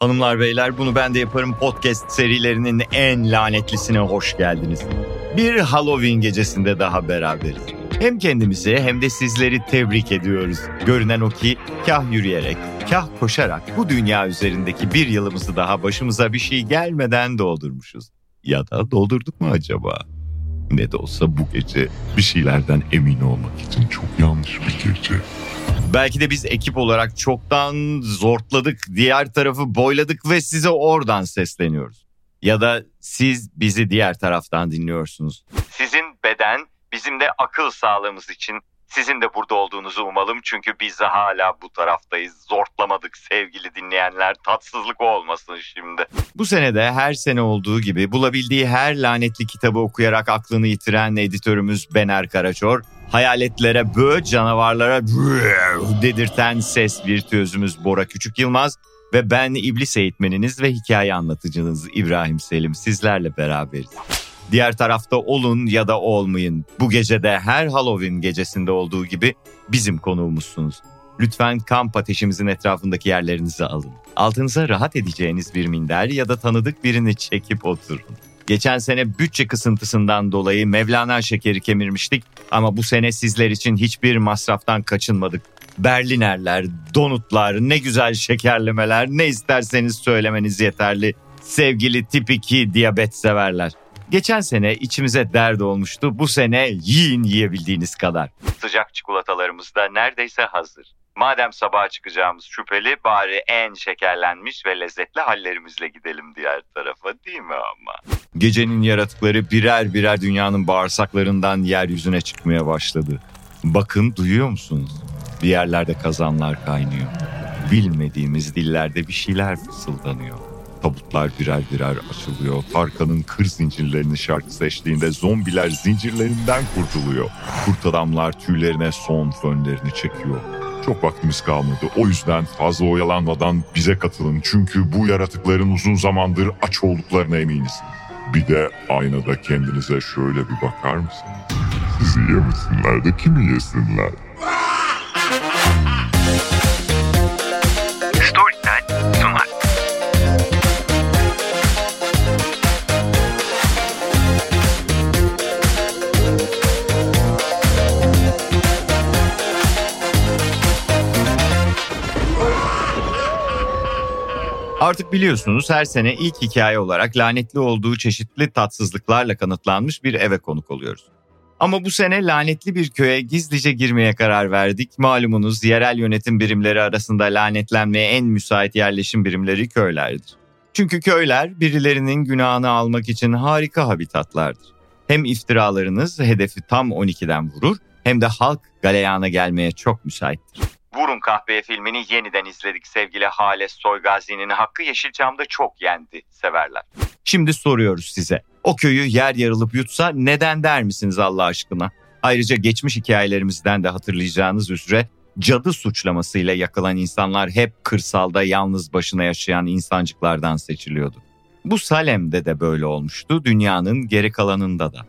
Hanımlar beyler bunu ben de yaparım podcast serilerinin en lanetlisine hoş geldiniz. Bir Halloween gecesinde daha beraberiz. Hem kendimizi hem de sizleri tebrik ediyoruz. Görünen o ki kah yürüyerek, kah koşarak bu dünya üzerindeki bir yılımızı daha başımıza bir şey gelmeden doldurmuşuz. Ya da doldurduk mu acaba? Ne de olsa bu gece bir şeylerden emin olmak için çok yanlış bir gece. Belki de biz ekip olarak çoktan zortladık, diğer tarafı boyladık ve size oradan sesleniyoruz. Ya da siz bizi diğer taraftan dinliyorsunuz. Sizin beden bizim de akıl sağlığımız için sizin de burada olduğunuzu umalım çünkü biz de hala bu taraftayız. Zortlamadık sevgili dinleyenler. Tatsızlık olmasın şimdi. Bu senede her sene olduğu gibi bulabildiği her lanetli kitabı okuyarak aklını yitiren editörümüz Bener Karaçor, hayaletlere böğ canavarlara dedirten ses virtüözümüz Bora Küçük Yılmaz ve ben iblis eğitmeniniz ve hikaye anlatıcınız İbrahim Selim sizlerle beraberiz. Diğer tarafta olun ya da olmayın. Bu gecede her Halloween gecesinde olduğu gibi bizim konuğumuzsunuz. Lütfen kamp ateşimizin etrafındaki yerlerinizi alın. Altınıza rahat edeceğiniz bir minder ya da tanıdık birini çekip oturun. Geçen sene bütçe kısıntısından dolayı Mevlana şekeri kemirmiştik ama bu sene sizler için hiçbir masraftan kaçınmadık. Berlinerler, donutlar, ne güzel şekerlemeler, ne isterseniz söylemeniz yeterli. Sevgili tip 2 diyabet severler. Geçen sene içimize dert olmuştu. Bu sene yiyin yiyebildiğiniz kadar. Sıcak çikolatalarımız da neredeyse hazır. Madem sabaha çıkacağımız şüpheli bari en şekerlenmiş ve lezzetli hallerimizle gidelim diğer tarafa değil mi ama? Gecenin yaratıkları birer birer dünyanın bağırsaklarından yeryüzüne çıkmaya başladı. Bakın duyuyor musunuz? Bir yerlerde kazanlar kaynıyor. Bilmediğimiz dillerde bir şeyler fısıldanıyor. Tabutlar birer birer açılıyor. Tarkan'ın kır zincirlerini şarkısı eşliğinde zombiler zincirlerinden kurtuluyor. Kurt adamlar tüylerine son fönlerini çekiyor. Çok vaktimiz kalmadı. O yüzden fazla oyalanmadan bize katılın. Çünkü bu yaratıkların uzun zamandır aç olduklarına eminiz. Bir de aynada kendinize şöyle bir bakar mısınız? Sizi yemesinler de kimi yesinler? Artık biliyorsunuz her sene ilk hikaye olarak lanetli olduğu çeşitli tatsızlıklarla kanıtlanmış bir eve konuk oluyoruz. Ama bu sene lanetli bir köye gizlice girmeye karar verdik. Malumunuz yerel yönetim birimleri arasında lanetlenmeye en müsait yerleşim birimleri köylerdir. Çünkü köyler birilerinin günahını almak için harika habitatlardır. Hem iftiralarınız hedefi tam 12'den vurur hem de halk galeyana gelmeye çok müsaittir. Vurun Kahveye filmini yeniden izledik sevgili Hales Soygazi'nin hakkı Yeşilçam'da çok yendi severler. Şimdi soruyoruz size. O köyü yer yarılıp yutsa neden der misiniz Allah aşkına? Ayrıca geçmiş hikayelerimizden de hatırlayacağınız üzere cadı suçlamasıyla yakılan insanlar hep kırsalda yalnız başına yaşayan insancıklardan seçiliyordu. Bu Salem'de de böyle olmuştu, dünyanın geri kalanında da.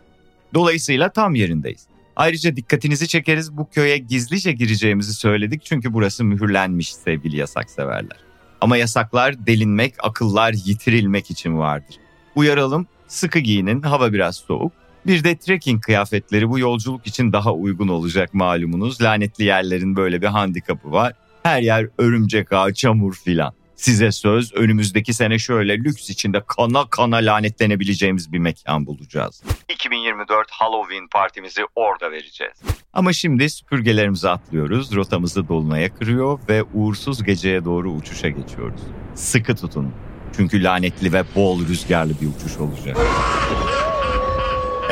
Dolayısıyla tam yerindeyiz. Ayrıca dikkatinizi çekeriz bu köye gizlice gireceğimizi söyledik çünkü burası mühürlenmiş sevgili yasak severler. Ama yasaklar delinmek, akıllar yitirilmek için vardır. Uyaralım, sıkı giyinin, hava biraz soğuk. Bir de trekking kıyafetleri bu yolculuk için daha uygun olacak malumunuz. Lanetli yerlerin böyle bir handikapı var. Her yer örümcek ağı, çamur filan. Size söz önümüzdeki sene şöyle lüks içinde kana kana lanetlenebileceğimiz bir mekan bulacağız. 2024 Halloween partimizi orada vereceğiz. Ama şimdi süpürgelerimizi atlıyoruz, rotamızı dolunaya kırıyor ve uğursuz geceye doğru uçuşa geçiyoruz. Sıkı tutun çünkü lanetli ve bol rüzgarlı bir uçuş olacak.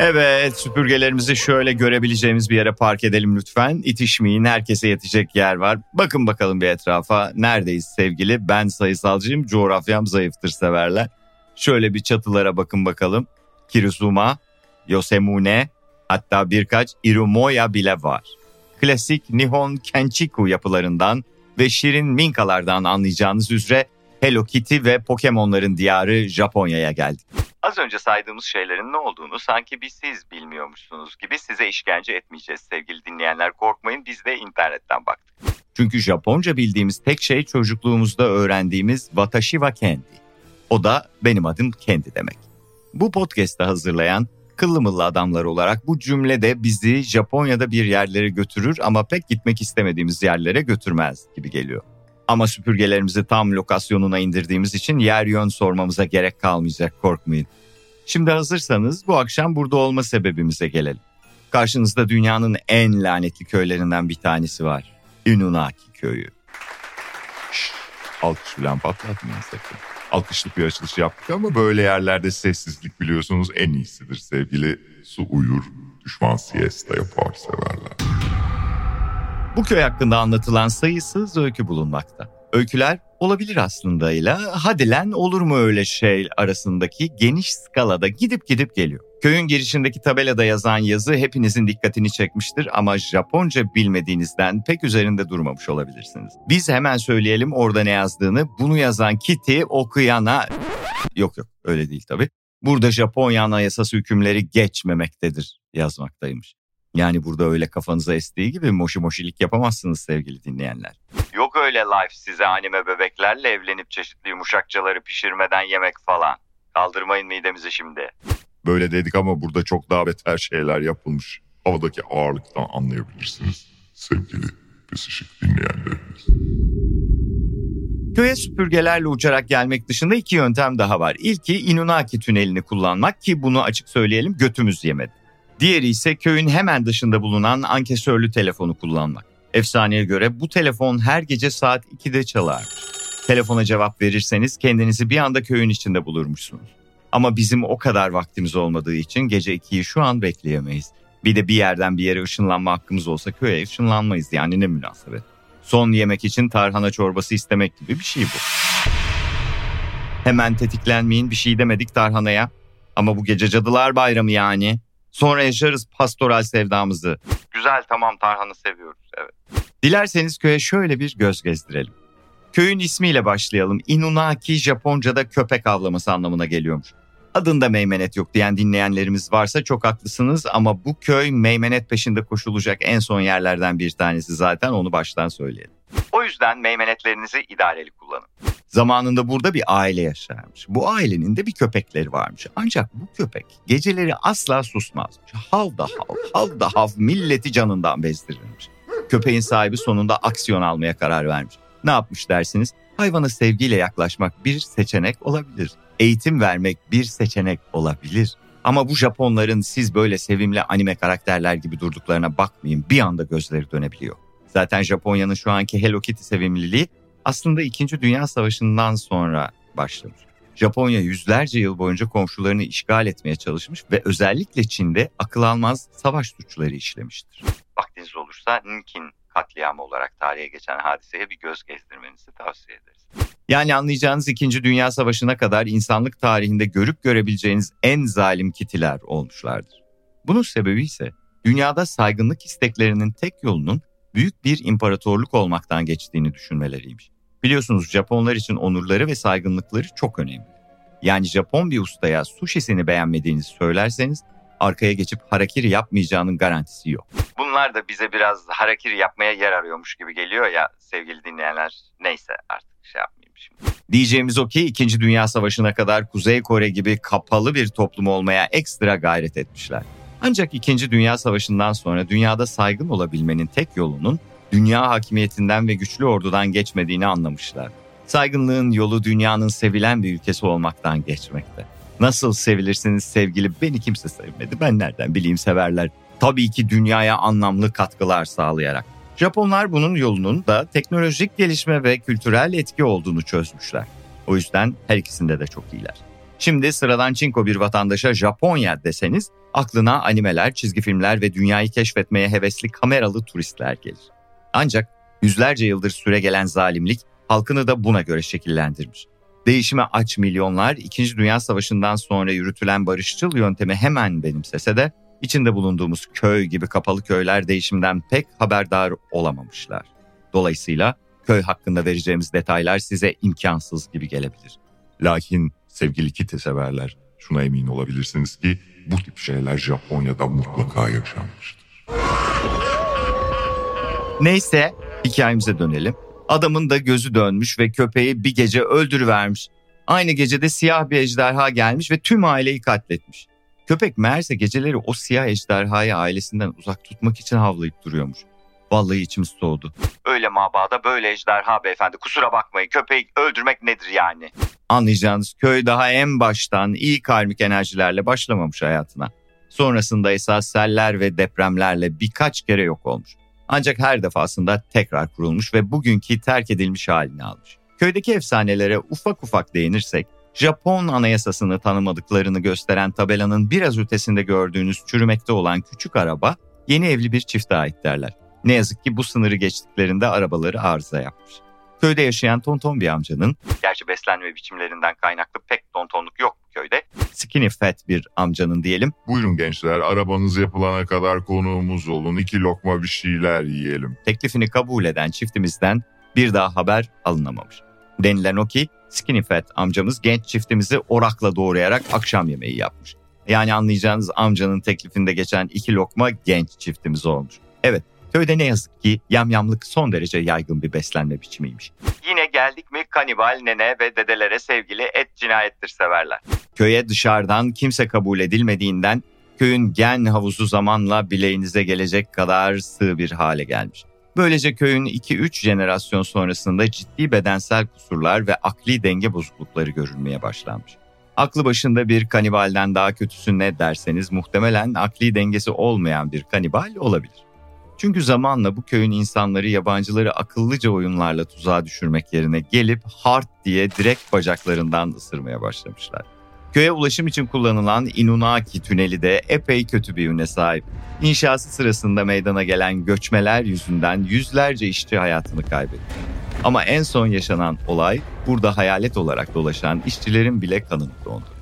Evet süpürgelerimizi şöyle görebileceğimiz bir yere park edelim lütfen. İtişmeyin herkese yetecek yer var. Bakın bakalım bir etrafa. Neredeyiz sevgili? Ben sayısalcıyım coğrafyam zayıftır severler. Şöyle bir çatılara bakın bakalım. Kirizuma, Yosemune hatta birkaç Irumoya bile var. Klasik Nihon Kenchiku yapılarından ve şirin minkalardan anlayacağınız üzere Hello Kitty ve Pokemon'ların diyarı Japonya'ya geldik. Az önce saydığımız şeylerin ne olduğunu sanki biz siz bilmiyormuşsunuz gibi size işkence etmeyeceğiz sevgili dinleyenler korkmayın biz de internetten baktık. Çünkü Japonca bildiğimiz tek şey çocukluğumuzda öğrendiğimiz watashi wa kendi. O da benim adım kendi demek. Bu podcast'ı hazırlayan kıllı mıllı adamlar olarak bu cümle de bizi Japonya'da bir yerlere götürür ama pek gitmek istemediğimiz yerlere götürmez gibi geliyor. Ama süpürgelerimizi tam lokasyonuna indirdiğimiz için yer yön sormamıza gerek kalmayacak korkmayın. Şimdi hazırsanız bu akşam burada olma sebebimize gelelim. Karşınızda dünyanın en lanetli köylerinden bir tanesi var. Inunaki köyü. Şşt, alkış falan patlatmayın sakın. Alkışlık bir açılış yaptık ama böyle yerlerde sessizlik biliyorsunuz en iyisidir sevgili. Su uyur, düşman siesta yapar severler. Bu köy hakkında anlatılan sayısız öykü bulunmakta. Öyküler olabilir aslında ile hadi lan olur mu öyle şey arasındaki geniş skalada gidip gidip geliyor. Köyün girişindeki tabelada yazan yazı hepinizin dikkatini çekmiştir ama Japonca bilmediğinizden pek üzerinde durmamış olabilirsiniz. Biz hemen söyleyelim orada ne yazdığını. Bunu yazan Kitty okuyana... Yok yok öyle değil tabii. Burada Japonya anayasası hükümleri geçmemektedir yazmaktaymış. Yani burada öyle kafanıza estiği gibi moşi moşilik yapamazsınız sevgili dinleyenler. Yok öyle life size anime bebeklerle evlenip çeşitli yumuşakçaları pişirmeden yemek falan. Kaldırmayın midemizi şimdi. Böyle dedik ama burada çok daha beter şeyler yapılmış. Havadaki ağırlıktan anlayabilirsiniz sevgili pısışık dinleyenlerimiz. Köye süpürgelerle uçarak gelmek dışında iki yöntem daha var. İlki Inunaki tünelini kullanmak ki bunu açık söyleyelim götümüz yemedi. Diğeri ise köyün hemen dışında bulunan ankesörlü telefonu kullanmak. Efsaneye göre bu telefon her gece saat 2'de çalar. Telefona cevap verirseniz kendinizi bir anda köyün içinde bulurmuşsunuz. Ama bizim o kadar vaktimiz olmadığı için gece 2'yi şu an bekleyemeyiz. Bir de bir yerden bir yere ışınlanma hakkımız olsa köye ışınlanmayız yani ne münasebet. Son yemek için tarhana çorbası istemek gibi bir şey bu. Hemen tetiklenmeyin bir şey demedik tarhanaya. Ama bu gece cadılar bayramı yani. Sonra yaşarız pastoral sevdamızı. Güzel tamam tarhanı seviyoruz evet. Dilerseniz köye şöyle bir göz gezdirelim. Köyün ismiyle başlayalım. Inunaki Japonca'da köpek avlaması anlamına geliyormuş. Adında meymenet yok diyen dinleyenlerimiz varsa çok haklısınız ama bu köy meymenet peşinde koşulacak en son yerlerden bir tanesi zaten onu baştan söyleyelim. O yüzden meymenetlerinizi idareli kullanın. Zamanında burada bir aile yaşarmış. Bu ailenin de bir köpekleri varmış. Ancak bu köpek geceleri asla susmazmış. Hav da hav, hav da hav milleti canından bezdirirmiş. Köpeğin sahibi sonunda aksiyon almaya karar vermiş. Ne yapmış dersiniz? Hayvana sevgiyle yaklaşmak bir seçenek olabilir. Eğitim vermek bir seçenek olabilir. Ama bu Japonların siz böyle sevimli anime karakterler gibi durduklarına bakmayın bir anda gözleri dönebiliyor. Zaten Japonya'nın şu anki Hello Kitty sevimliliği aslında 2. Dünya Savaşı'ndan sonra başlamış. Japonya yüzlerce yıl boyunca komşularını işgal etmeye çalışmış ve özellikle Çin'de akıl almaz savaş suçları işlemiştir. Vaktiniz olursa Ninkin katliamı olarak tarihe geçen hadiseye bir göz gezdirmenizi tavsiye ederiz. Yani anlayacağınız 2. Dünya Savaşı'na kadar insanlık tarihinde görüp görebileceğiniz en zalim kitiler olmuşlardır. Bunun sebebi ise dünyada saygınlık isteklerinin tek yolunun büyük bir imparatorluk olmaktan geçtiğini düşünmeleriymiş. Biliyorsunuz Japonlar için onurları ve saygınlıkları çok önemli. Yani Japon bir ustaya sushi'sini beğenmediğinizi söylerseniz arkaya geçip harakiri yapmayacağının garantisi yok. Bunlar da bize biraz harakiri yapmaya yer arıyormuş gibi geliyor ya sevgili dinleyenler. Neyse artık şey yapmayayım şimdi. Diyeceğimiz o ki 2. Dünya Savaşı'na kadar Kuzey Kore gibi kapalı bir toplum olmaya ekstra gayret etmişler. Ancak 2. Dünya Savaşı'ndan sonra dünyada saygın olabilmenin tek yolunun dünya hakimiyetinden ve güçlü ordudan geçmediğini anlamışlar. Saygınlığın yolu dünyanın sevilen bir ülkesi olmaktan geçmekte. Nasıl sevilirsiniz sevgili beni kimse sevmedi ben nereden bileyim severler. Tabii ki dünyaya anlamlı katkılar sağlayarak. Japonlar bunun yolunun da teknolojik gelişme ve kültürel etki olduğunu çözmüşler. O yüzden her ikisinde de çok iyiler. Şimdi sıradan çinko bir vatandaşa Japonya deseniz aklına animeler, çizgi filmler ve dünyayı keşfetmeye hevesli kameralı turistler gelir. Ancak yüzlerce yıldır süre gelen zalimlik halkını da buna göre şekillendirmiş. Değişime aç milyonlar 2. Dünya Savaşı'ndan sonra yürütülen barışçıl yöntemi hemen benimsese de içinde bulunduğumuz köy gibi kapalı köyler değişimden pek haberdar olamamışlar. Dolayısıyla köy hakkında vereceğimiz detaylar size imkansız gibi gelebilir. Lakin sevgili kite severler şuna emin olabilirsiniz ki bu tip şeyler Japonya'da mutlaka yaşanmıştır. Neyse Hikayemize dönelim. Adamın da gözü dönmüş ve köpeği bir gece öldürüvermiş. Aynı gecede siyah bir ejderha gelmiş ve tüm aileyi katletmiş. Köpek meğerse geceleri o siyah ejderhayı ailesinden uzak tutmak için havlayıp duruyormuş. Vallahi içim soğudu. Öyle mabada böyle ejderha beyefendi kusura bakmayın köpeği öldürmek nedir yani? Anlayacağınız köy daha en baştan iyi karmik enerjilerle başlamamış hayatına. Sonrasında esas seller ve depremlerle birkaç kere yok olmuş. Ancak her defasında tekrar kurulmuş ve bugünkü terk edilmiş halini almış. Köydeki efsanelere ufak ufak değinirsek, Japon anayasasını tanımadıklarını gösteren tabelanın biraz ötesinde gördüğünüz çürümekte olan küçük araba yeni evli bir çifte ait derler. Ne yazık ki bu sınırı geçtiklerinde arabaları arıza yapmış. Köyde yaşayan tonton bir amcanın, gerçi beslenme biçimlerinden kaynaklı pek tontonluk yok bu köyde, skinny fat bir amcanın diyelim. Buyurun gençler arabanız yapılana kadar konuğumuz olun iki lokma bir şeyler yiyelim. Teklifini kabul eden çiftimizden bir daha haber alınamamış. Denilen o ki skinny fat amcamız genç çiftimizi orakla doğrayarak akşam yemeği yapmış. Yani anlayacağınız amcanın teklifinde geçen iki lokma genç çiftimiz olmuş. Evet Köyde ne yazık ki yamyamlık son derece yaygın bir beslenme biçimiymiş. Yine geldik mi kanibal nene ve dedelere sevgili et cinayettir severler. Köye dışarıdan kimse kabul edilmediğinden köyün gen havuzu zamanla bileğinize gelecek kadar sığ bir hale gelmiş. Böylece köyün 2-3 jenerasyon sonrasında ciddi bedensel kusurlar ve akli denge bozuklukları görülmeye başlanmış. Aklı başında bir kanibalden daha kötüsü ne derseniz muhtemelen akli dengesi olmayan bir kanibal olabilir. Çünkü zamanla bu köyün insanları yabancıları akıllıca oyunlarla tuzağa düşürmek yerine gelip hard diye direkt bacaklarından ısırmaya başlamışlar. Köye ulaşım için kullanılan Inunaki tüneli de epey kötü bir üne sahip. İnşası sırasında meydana gelen göçmeler yüzünden yüzlerce işçi hayatını kaybetti. Ama en son yaşanan olay burada hayalet olarak dolaşan işçilerin bile kanını dondu.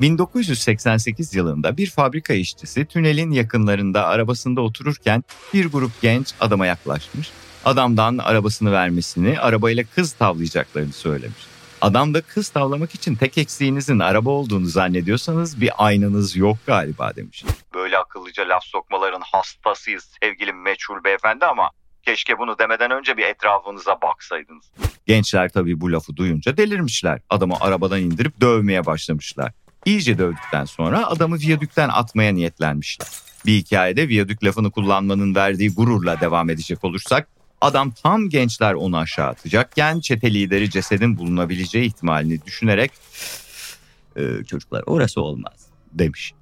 1988 yılında bir fabrika işçisi tünelin yakınlarında arabasında otururken bir grup genç adama yaklaşmış. Adamdan arabasını vermesini, arabayla kız tavlayacaklarını söylemiş. Adam da kız tavlamak için tek eksiğinizin araba olduğunu zannediyorsanız bir aynanız yok galiba demiş. Böyle akıllıca laf sokmaların hastasıyız sevgili meçhul beyefendi ama keşke bunu demeden önce bir etrafınıza baksaydınız. Gençler tabii bu lafı duyunca delirmişler. Adamı arabadan indirip dövmeye başlamışlar. İyice dövdükten sonra adamı viyadükten atmaya niyetlenmişler. Bir hikayede viyadük lafını kullanmanın verdiği gururla devam edecek olursak adam tam gençler onu aşağı atacakken çete lideri cesedin bulunabileceği ihtimalini düşünerek ee, çocuklar orası olmaz demiş.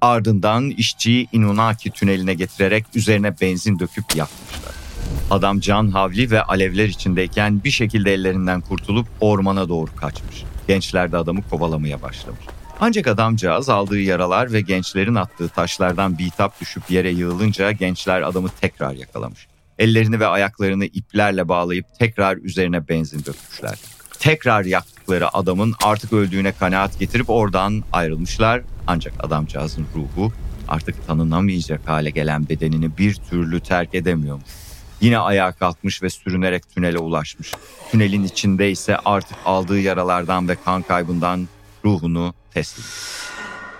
Ardından işçiyi Inunaki tüneline getirerek üzerine benzin döküp yakmışlar. Adam can havli ve alevler içindeyken bir şekilde ellerinden kurtulup ormana doğru kaçmış. Gençler de adamı kovalamaya başlamış. Ancak adamcağız aldığı yaralar ve gençlerin attığı taşlardan bitap düşüp yere yığılınca gençler adamı tekrar yakalamış. Ellerini ve ayaklarını iplerle bağlayıp tekrar üzerine benzin dökmüşler. Tekrar yaktıkları adamın artık öldüğüne kanaat getirip oradan ayrılmışlar. Ancak adamcağızın ruhu artık tanınamayacak hale gelen bedenini bir türlü terk edemiyormuş. Yine ayağa kalkmış ve sürünerek tünele ulaşmış. Tünelin içinde ise artık aldığı yaralardan ve kan kaybından ruhunu teslim.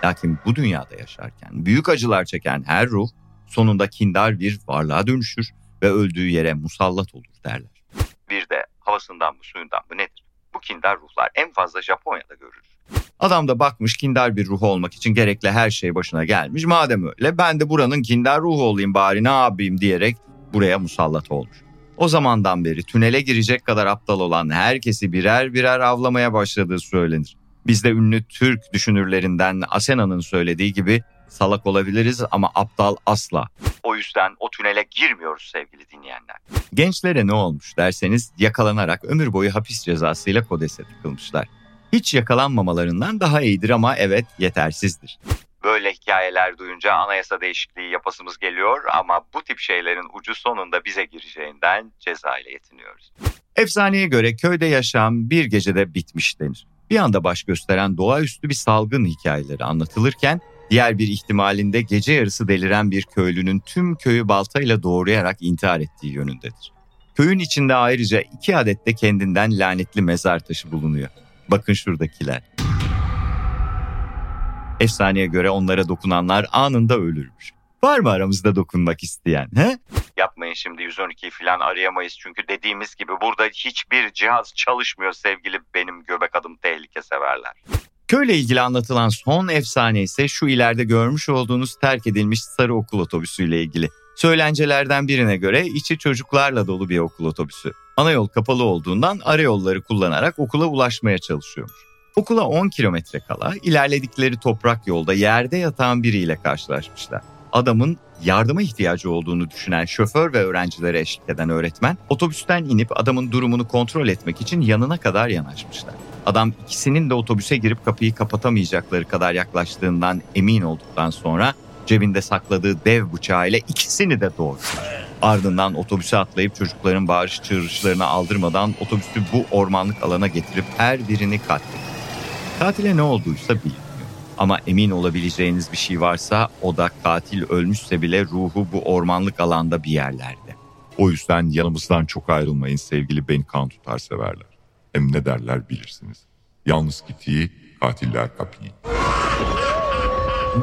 Lakin bu dünyada yaşarken büyük acılar çeken her ruh sonunda kindar bir varlığa dönüşür ve öldüğü yere musallat olur derler. Bir de havasından mı suyundan mı nedir? Bu kindar ruhlar en fazla Japonya'da görülür. Adam da bakmış kindar bir ruh olmak için gerekli her şey başına gelmiş. Madem öyle ben de buranın kindar ruhu olayım bari ne yapayım diyerek buraya musallat olmuş. O zamandan beri tünele girecek kadar aptal olan herkesi birer birer avlamaya başladığı söylenir. Biz de ünlü Türk düşünürlerinden Asena'nın söylediği gibi salak olabiliriz ama aptal asla. O yüzden o tünele girmiyoruz sevgili dinleyenler. Gençlere ne olmuş derseniz yakalanarak ömür boyu hapis cezasıyla kodese tıkılmışlar. Hiç yakalanmamalarından daha iyidir ama evet yetersizdir. Böyle hikayeler duyunca anayasa değişikliği yapasımız geliyor ama bu tip şeylerin ucu sonunda bize gireceğinden ceza ile yetiniyoruz. Efsaneye göre köyde yaşam bir gecede bitmiş denir bir anda baş gösteren doğaüstü bir salgın hikayeleri anlatılırken diğer bir ihtimalinde gece yarısı deliren bir köylünün tüm köyü baltayla doğrayarak intihar ettiği yönündedir. Köyün içinde ayrıca iki adet de kendinden lanetli mezar taşı bulunuyor. Bakın şuradakiler. Efsaneye göre onlara dokunanlar anında ölürmüş. Var mı aramızda dokunmak isteyen? He? Yapmayın şimdi 112'yi falan arayamayız çünkü dediğimiz gibi burada hiçbir cihaz çalışmıyor sevgili benim göbek adım tehlike severler. Köyle ilgili anlatılan son efsane ise şu ileride görmüş olduğunuz terk edilmiş sarı okul otobüsüyle ilgili. Söylencelerden birine göre içi çocuklarla dolu bir okul otobüsü. Ana yol kapalı olduğundan ara yolları kullanarak okula ulaşmaya çalışıyormuş. Okula 10 kilometre kala ilerledikleri toprak yolda yerde yatan biriyle karşılaşmışlar. Adamın yardıma ihtiyacı olduğunu düşünen şoför ve öğrencilere eşlik eden öğretmen otobüsten inip adamın durumunu kontrol etmek için yanına kadar yanaşmışlar. Adam ikisinin de otobüse girip kapıyı kapatamayacakları kadar yaklaştığından emin olduktan sonra cebinde sakladığı dev bıçağıyla ikisini de doğurdu. Ardından otobüse atlayıp çocukların bağırış çığırışlarını aldırmadan otobüsü bu ormanlık alana getirip her birini katletti. Katile ne olduysa bilmiyor. Ama emin olabileceğiniz bir şey varsa o da katil ölmüşse bile ruhu bu ormanlık alanda bir yerlerde. O yüzden yanımızdan çok ayrılmayın sevgili beni kan tutar severler. Hem ne derler bilirsiniz. Yalnız gittiği katiller kapıyı.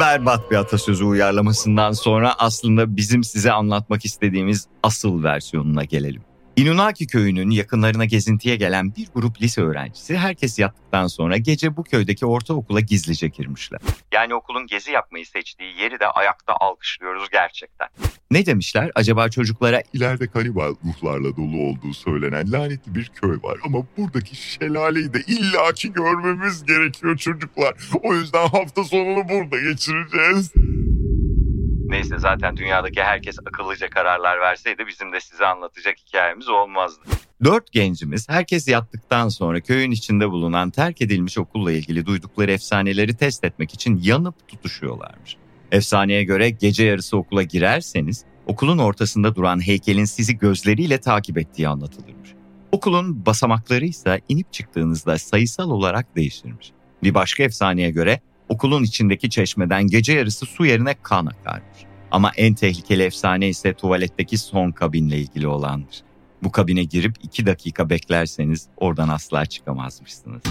Berbat bir atasözü uyarlamasından sonra aslında bizim size anlatmak istediğimiz asıl versiyonuna gelelim. Inunaki köyünün yakınlarına gezintiye gelen bir grup lise öğrencisi herkes yattıktan sonra gece bu köydeki ortaokula gizlice girmişler. Yani okulun gezi yapmayı seçtiği yeri de ayakta alkışlıyoruz gerçekten. Ne demişler? Acaba çocuklara İleride kanibal ruhlarla dolu olduğu söylenen lanetli bir köy var ama buradaki şelaleyi de illaki görmemiz gerekiyor çocuklar. O yüzden hafta sonunu burada geçireceğiz. Neyse zaten dünyadaki herkes akıllıca kararlar verseydi bizim de size anlatacak hikayemiz olmazdı. Dört gencimiz herkes yattıktan sonra köyün içinde bulunan terk edilmiş okulla ilgili duydukları efsaneleri test etmek için yanıp tutuşuyorlarmış. Efsaneye göre gece yarısı okula girerseniz okulun ortasında duran heykelin sizi gözleriyle takip ettiği anlatılırmış. Okulun basamakları ise inip çıktığınızda sayısal olarak değişirmiş. Bir başka efsaneye göre okulun içindeki çeşmeden gece yarısı su yerine kan akarmış. Ama en tehlikeli efsane ise tuvaletteki son kabinle ilgili olandır. Bu kabine girip iki dakika beklerseniz oradan asla çıkamazmışsınız.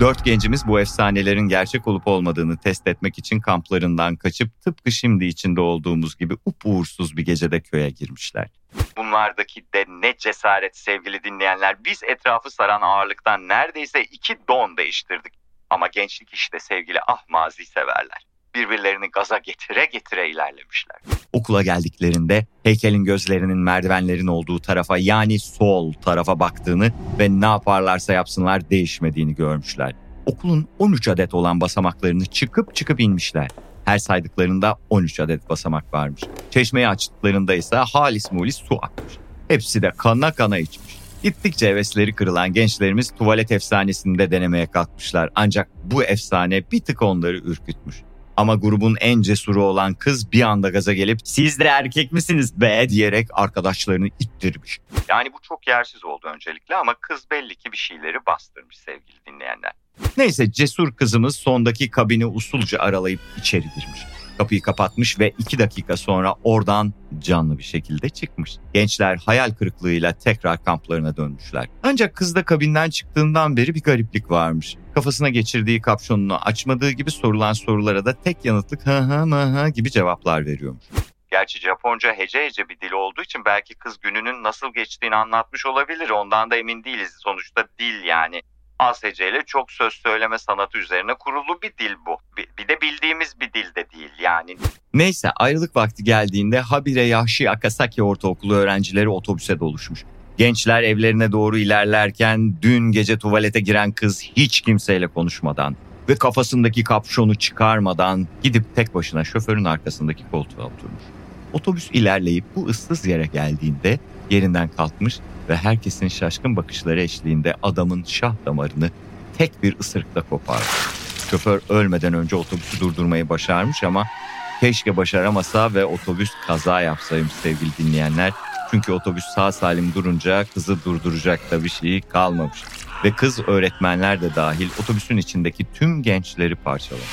Dört gencimiz bu efsanelerin gerçek olup olmadığını test etmek için kamplarından kaçıp tıpkı şimdi içinde olduğumuz gibi uğursuz bir gecede köye girmişler. Bunlardaki de ne cesaret sevgili dinleyenler. Biz etrafı saran ağırlıktan neredeyse iki don değiştirdik. Ama gençlik işte sevgili ah mazi severler birbirlerini gaza getire getire ilerlemişler. Okula geldiklerinde heykelin gözlerinin merdivenlerin olduğu tarafa yani sol tarafa baktığını ve ne yaparlarsa yapsınlar değişmediğini görmüşler. Okulun 13 adet olan basamaklarını çıkıp çıkıp inmişler. Her saydıklarında 13 adet basamak varmış. Çeşmeyi açtıklarında ise halis mulis su akmış. Hepsi de kana kana içmiş. Gittikçe hevesleri kırılan gençlerimiz tuvalet efsanesinde denemeye kalkmışlar. Ancak bu efsane bir tık onları ürkütmüş. Ama grubun en cesuru olan kız bir anda gaza gelip siz de erkek misiniz be diyerek arkadaşlarını ittirmiş. Yani bu çok yersiz oldu öncelikle ama kız belli ki bir şeyleri bastırmış sevgili dinleyenler. Neyse cesur kızımız sondaki kabini usulca aralayıp içeri girmiş. Kapıyı kapatmış ve iki dakika sonra oradan canlı bir şekilde çıkmış. Gençler hayal kırıklığıyla tekrar kamplarına dönmüşler. Ancak kız da kabinden çıktığından beri bir gariplik varmış. Kafasına geçirdiği kapşonunu açmadığı gibi sorulan sorulara da tek yanıtlık hı hı mı hı gibi cevaplar veriyormuş. Gerçi Japonca hece hece bir dil olduğu için belki kız gününün nasıl geçtiğini anlatmış olabilir. Ondan da emin değiliz. Sonuçta dil yani. Az heceyle çok söz söyleme sanatı üzerine kurulu bir dil bu. Bir, bir de bildiğimiz bir dil de değil yani. Neyse ayrılık vakti geldiğinde Habire Yahşi Akasaki Ortaokulu öğrencileri otobüse doluşmuş. Gençler evlerine doğru ilerlerken dün gece tuvalete giren kız hiç kimseyle konuşmadan ve kafasındaki kapşonu çıkarmadan gidip tek başına şoförün arkasındaki koltuğa oturmuş. Otobüs ilerleyip bu ıssız yere geldiğinde yerinden kalkmış ve herkesin şaşkın bakışları eşliğinde adamın şah damarını tek bir ısırıkla kopardı. Şoför ölmeden önce otobüsü durdurmayı başarmış ama keşke başaramasa ve otobüs kaza yapsaymış sevgili dinleyenler. Çünkü otobüs sağ salim durunca kızı durduracak da bir şey kalmamış. Ve kız öğretmenler de dahil otobüsün içindeki tüm gençleri parçalamış.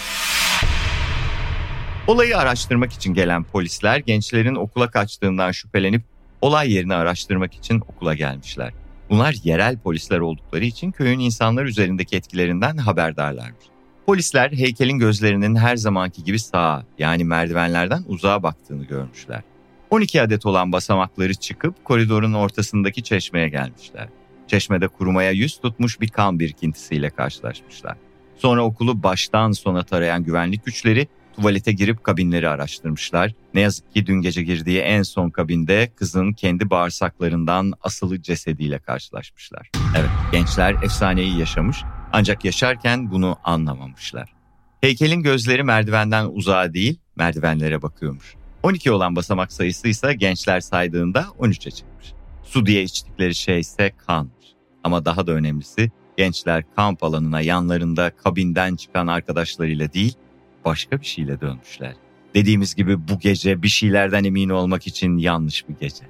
Olayı araştırmak için gelen polisler gençlerin okula kaçtığından şüphelenip olay yerini araştırmak için okula gelmişler. Bunlar yerel polisler oldukları için köyün insanlar üzerindeki etkilerinden haberdarlarmış. Polisler heykelin gözlerinin her zamanki gibi sağa yani merdivenlerden uzağa baktığını görmüşler. 12 adet olan basamakları çıkıp koridorun ortasındaki çeşmeye gelmişler. Çeşmede kurumaya yüz tutmuş bir kan birikintisiyle karşılaşmışlar. Sonra okulu baştan sona tarayan güvenlik güçleri tuvalete girip kabinleri araştırmışlar. Ne yazık ki dün gece girdiği en son kabinde kızın kendi bağırsaklarından asılı cesediyle karşılaşmışlar. Evet gençler efsaneyi yaşamış ancak yaşarken bunu anlamamışlar. Heykelin gözleri merdivenden uzağa değil merdivenlere bakıyormuş. 12 olan basamak sayısı ise gençler saydığında 13'e çıkmış. Su diye içtikleri şey ise kanmış. Ama daha da önemlisi gençler kamp alanına yanlarında kabinden çıkan arkadaşlarıyla değil başka bir şeyle dönmüşler. Dediğimiz gibi bu gece bir şeylerden emin olmak için yanlış bir gece.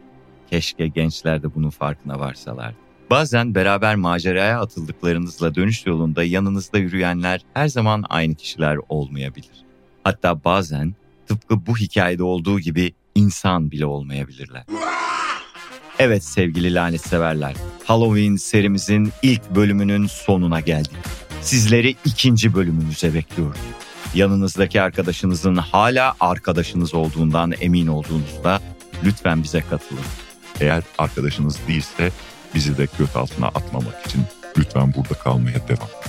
Keşke gençler de bunun farkına varsalardı. Bazen beraber maceraya atıldıklarınızla dönüş yolunda yanınızda yürüyenler her zaman aynı kişiler olmayabilir. Hatta bazen tıpkı bu hikayede olduğu gibi insan bile olmayabilirler. Evet sevgili lanet severler, Halloween serimizin ilk bölümünün sonuna geldik. Sizleri ikinci bölümümüze bekliyoruz. Yanınızdaki arkadaşınızın hala arkadaşınız olduğundan emin olduğunuzda lütfen bize katılın. Eğer arkadaşınız değilse bizi de kötü altına atmamak için lütfen burada kalmaya devam.